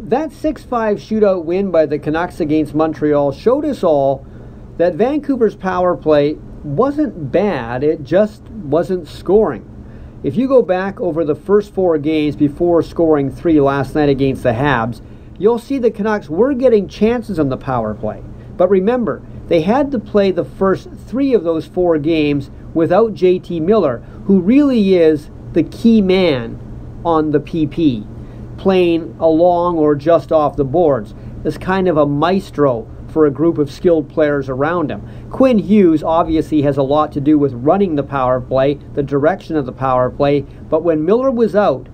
That 6 5 shootout win by the Canucks against Montreal showed us all that Vancouver's power play wasn't bad, it just wasn't scoring. If you go back over the first four games before scoring three last night against the Habs, you'll see the Canucks were getting chances on the power play. But remember, they had to play the first three of those four games without JT Miller, who really is the key man on the PP playing along or just off the boards as kind of a maestro for a group of skilled players around him. Quinn Hughes obviously has a lot to do with running the power play, the direction of the power play, but when Miller was out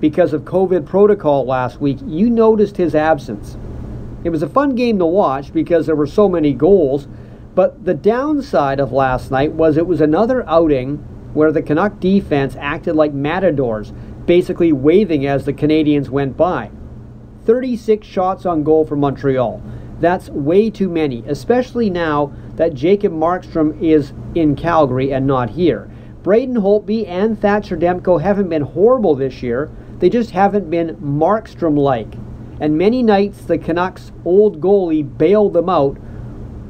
because of COVID protocol last week, you noticed his absence. It was a fun game to watch because there were so many goals, but the downside of last night was it was another outing where the Canuck defense acted like matadors, basically waving as the Canadiens went by. 36 shots on goal for Montreal. That's way too many, especially now that Jacob Markstrom is in Calgary and not here. Braden Holtby and Thatcher Demko haven't been horrible this year, they just haven't been Markstrom like. And many nights the Canucks' old goalie bailed them out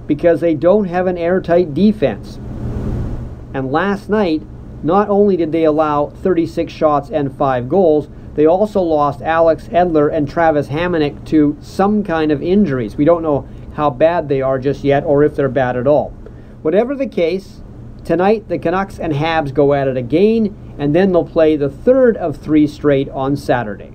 because they don't have an airtight defense. And last night, not only did they allow 36 shots and 5 goals, they also lost Alex Edler and Travis Hamonic to some kind of injuries. We don't know how bad they are just yet or if they're bad at all. Whatever the case, tonight the Canucks and Habs go at it again, and then they'll play the third of three straight on Saturday.